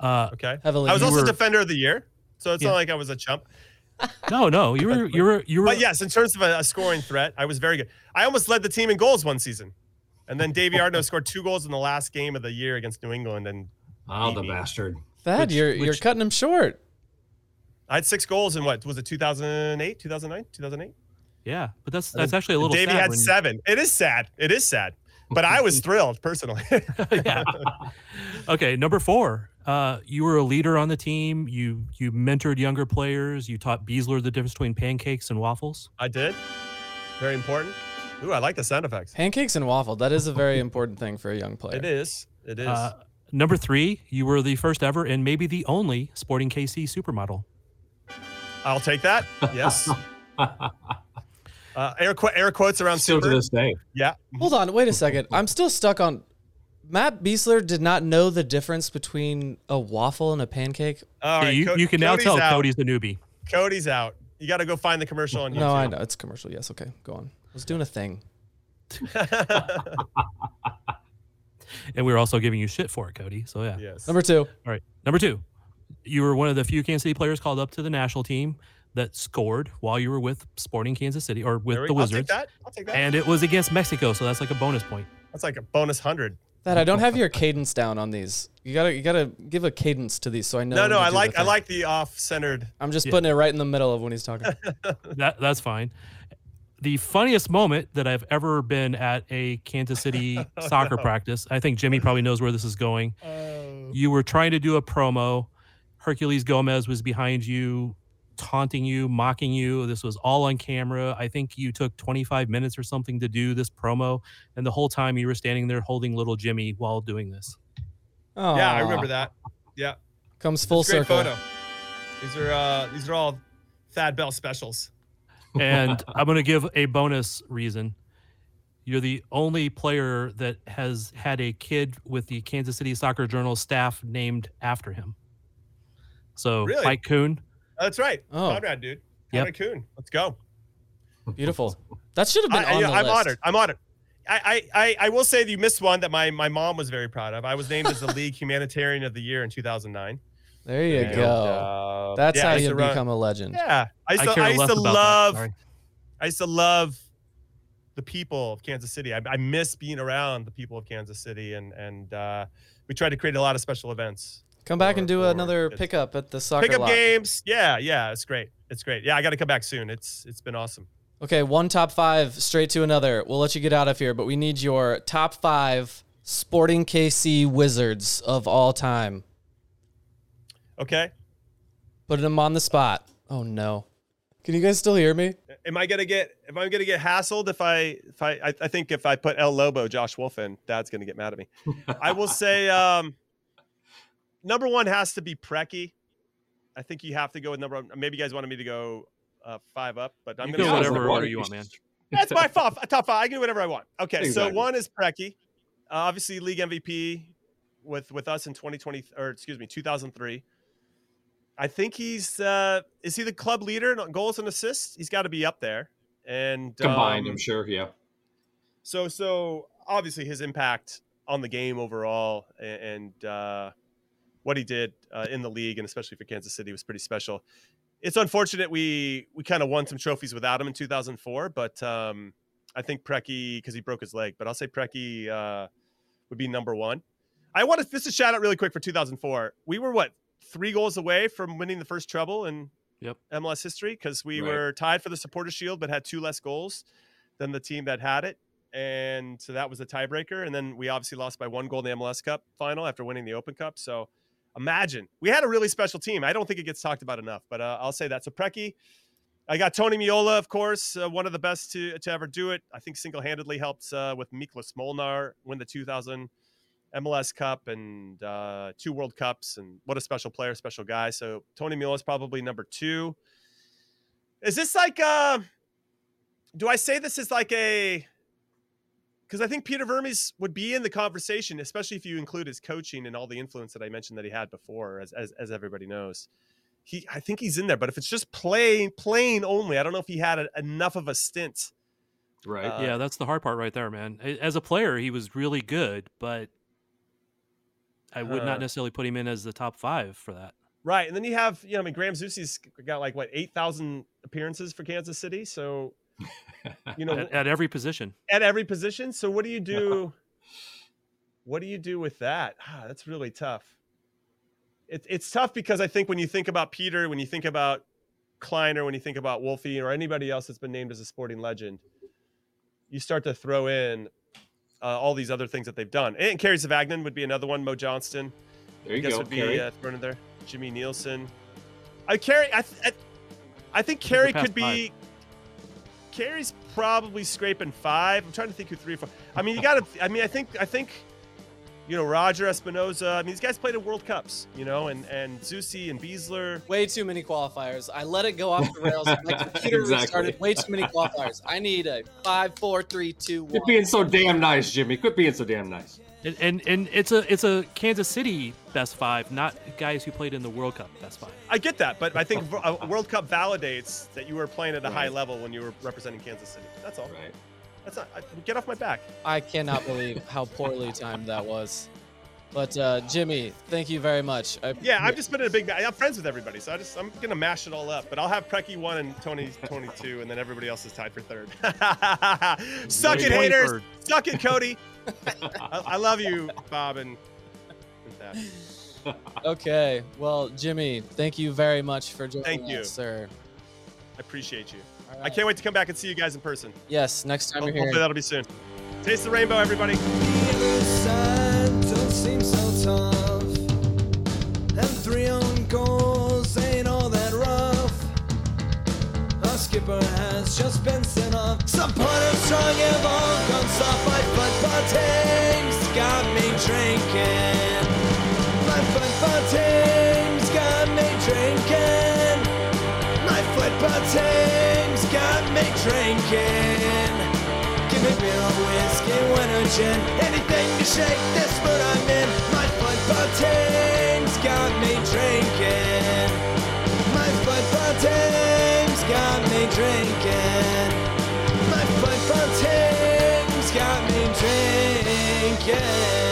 Uh, okay Heavily. I was also were- defender of the year, so it's Yeah. not like I was a chump. No, no, you were you were you were. But yes, in terms of a, a scoring threat, I was very good. I almost led the team in goals one season, and then Davy Arnaud scored two goals in the last game of the year against New England, and Oh, the bastard. Thad, Which- you're you're cutting him short. I had six goals in what was it 2008, 2009, 2008. Yeah, but that's that's actually a little. Davy sad had when- seven. It is sad. It is sad, but I was thrilled personally. yeah. Okay, number four. Uh, you were a leader on the team. You you mentored younger players. You taught Besler the difference between pancakes and waffles. I did. Very important. Ooh, I like the sound effects. Pancakes and waffle. That is a very important thing for a young player. It is. It is. Uh, number three. You were the first ever and maybe the only Sporting KC supermodel. I'll take that. Yes. Uh, air, qu- air quotes around Still to this day. Yeah. Hold on, wait a second. I'm still stuck on. Matt Besler did not know the difference between a waffle and a pancake. All Yeah, you, Co- you can now Cody's tell out. Cody's the newbie. Cody's out. You got to go find the commercial on YouTube. No, I know it's commercial. Yes, okay, go on. I was doing a thing. And we were also giving you shit for it, Cody. So yeah. yes. Number two. All right. Number two. You were one of the few Kansas City players called up to the national team that scored while you were with Sporting Kansas City or with There we- the I'll take Wizards. that. I'll take that. And it was against Mexico, so that's like a bonus point. That's like a bonus hundred. That I don't have your cadence down on these. You gotta you gotta give a cadence to these so I know. No, no, I like I like the off-centered. I'm just Yeah. putting it right in the middle of when he's talking. That that's fine. The funniest moment that I've ever been at a Kansas City Oh, soccer practice. I think Jimmy probably knows where this is going. Oh. You were trying to do a promo. Herculez Gomez was behind you, taunting you, mocking you. This was all on camera. I think you took 25 minutes or something to do this promo, and the whole time you were standing there holding little Jimmy while doing this. Oh, yeah, I remember that. Yeah, Comes full Great circle. photo. These are uh these are all Thad Bell specials. And I'm going to give a bonus reason. You're the only player that has had a kid with the Kansas City Soccer Journal staff named after him. So Really? Mike Kuhn. That's right. Oh. Conrad, dude. Yep. Conrad Kuhn. Let's go. Beautiful. That should have been I, on the am list. honored. I'm honored. I, I, I, I will say that you missed one that my, my mom was very proud of. I was named as the League Humanitarian of the Year in 2009. There you And, go. uh, That's yeah, how you to run- become a legend. Yeah, I used to, care I used to love. I used to love the people of Kansas City. I, I miss being around the people of Kansas City, and and uh, we tried to create a lot of special events. Come back and do another pickup at the soccer Pickup lot. games, yeah, yeah, it's great. It's great. Yeah, I got to come back soon. It's it's been awesome. Okay, one top five straight to another. We'll let you get out of here, but we need your top five Sporting KC Wizards of all time. Okay, Putting them on the spot. Oh no. Can you guys still hear me? am I gonna get? Am I gonna get hassled if I if I I, I think if I put El Lobo, Josh Wolff in, Dad's gonna get mad at me. I will say, um, number one has to be Preki. I think you have to go with number. one. Maybe you guys wanted me to go uh, five up, but I'm gonna go go whatever order you want, man. That's my top, top five. I can do whatever I want. Okay, Exactly. so one is Preki, uh, obviously league MVP with with us in 2020 or excuse me 2003. I think he's uh, is he the club leader in goals and assists? He's got to be up there. And Combined, um, I'm sure. Yeah. so so obviously his impact on the game overall a- and uh, what he did uh, in the league and especially for Kansas City was pretty special. It's unfortunate we we kind of won some trophies without him in 2004, but um, I think Preki because he broke his leg. But I'll say Preki uh, would be number one. I want to just a shout out really quick for 2004. We were what three goals away from winning the first treble in Yep. MLS history because we Right. were tied for the Supporter Shield but had two less goals than the team that had it. And so that was a tiebreaker. And then we obviously lost by one goal in the MLS Cup final after winning the Open Cup. So imagine we had a really special team. I don't think it gets talked about enough, but uh, I'll say that. So Preki, I got Tony Meola, of course, uh, one of the best to, to ever do it. I think single handedly helped uh, with Miklos Molnar win the 2000 MLS Cup and uh, two World Cups. And what a special player, special guy. So Tony Meola is probably number two. Is this like, uh, do I say this is like a, because I think Peter Vermes would be in the conversation, especially if you include his coaching and all the influence that I mentioned that he had before, as as, as everybody knows. He, I think he's in there, but if it's just plain, playing only, I don't know if he had a, enough of a stint. Right. Uh, yeah, that's the hard part right there, man. As a player, he was really good, but I would Uh. not necessarily put him in as the top five for that. Right, and then you have you know I mean Graham Zusi's got like what eight thousand appearances for Kansas City, so you know At, at every position. at every position. So what do you do? what do you do with that? Ah, that's really tough. It, it's tough because I think when you think about Peter, when you think about Kleiner, when you think about Wolfie, or anybody else that's been named as a sporting legend, you start to throw in uh, all these other things that they've done. And Kerry Zavagnin would be another one. Mo Johnston, There you I guess go. would be Kerry. uh, thrown in there. Jimmy Nielsen. I Kerry. I, th- I, I think Kerry could be. Kerry's probably scraping five. I'm trying to think who three or four. I mean, you got to. I mean, I think. I think. You know, Roger Espinoza. I mean, these guys played in World Cups. You know, and and Zusi and Besler. Way too many qualifiers. I let it go off the rails. My computer Exactly. restarted. Way too many qualifiers. I need a five, four, three, two, one. Quit being so damn nice, Jimmy. Quit being so damn nice. And, and and it's a it's a Kansas City best five, not guys who played in the World Cup best five. I get that, but I think uh, World Cup validates that you were playing at a high level when you were representing Kansas City. That's all. Right. That's not. I, get off my back. I cannot believe how poorly timed that was. But uh, Jimmy, thank you very much. I, Yeah, I've just been in a big. I'm friends with everybody, so I just I'm gonna mash it all up. But I'll have Preki one and Tony Tony two, and then everybody else is tied for third. Suck it, haters. Suck it, Cody. I, I love you, Bob and, and Okay. Well, Jimmy, thank you very much for joining Thank you. sir. I appreciate you. All I can't wait to come back and see you guys in person. Yes, next time Ho- you're Hopefully here. that'll be soon. Taste the rainbow, everybody. The skipper has just been sent off. Supporters strong have all gone soft. My football team's got me drinking. My football team's got me drinking. My football team's got me drinking. Give me beer or whiskey, wine or gin Anything to shake this mood I'm in My football team's got me drinking My football team's got me drinking. My team's got me drinking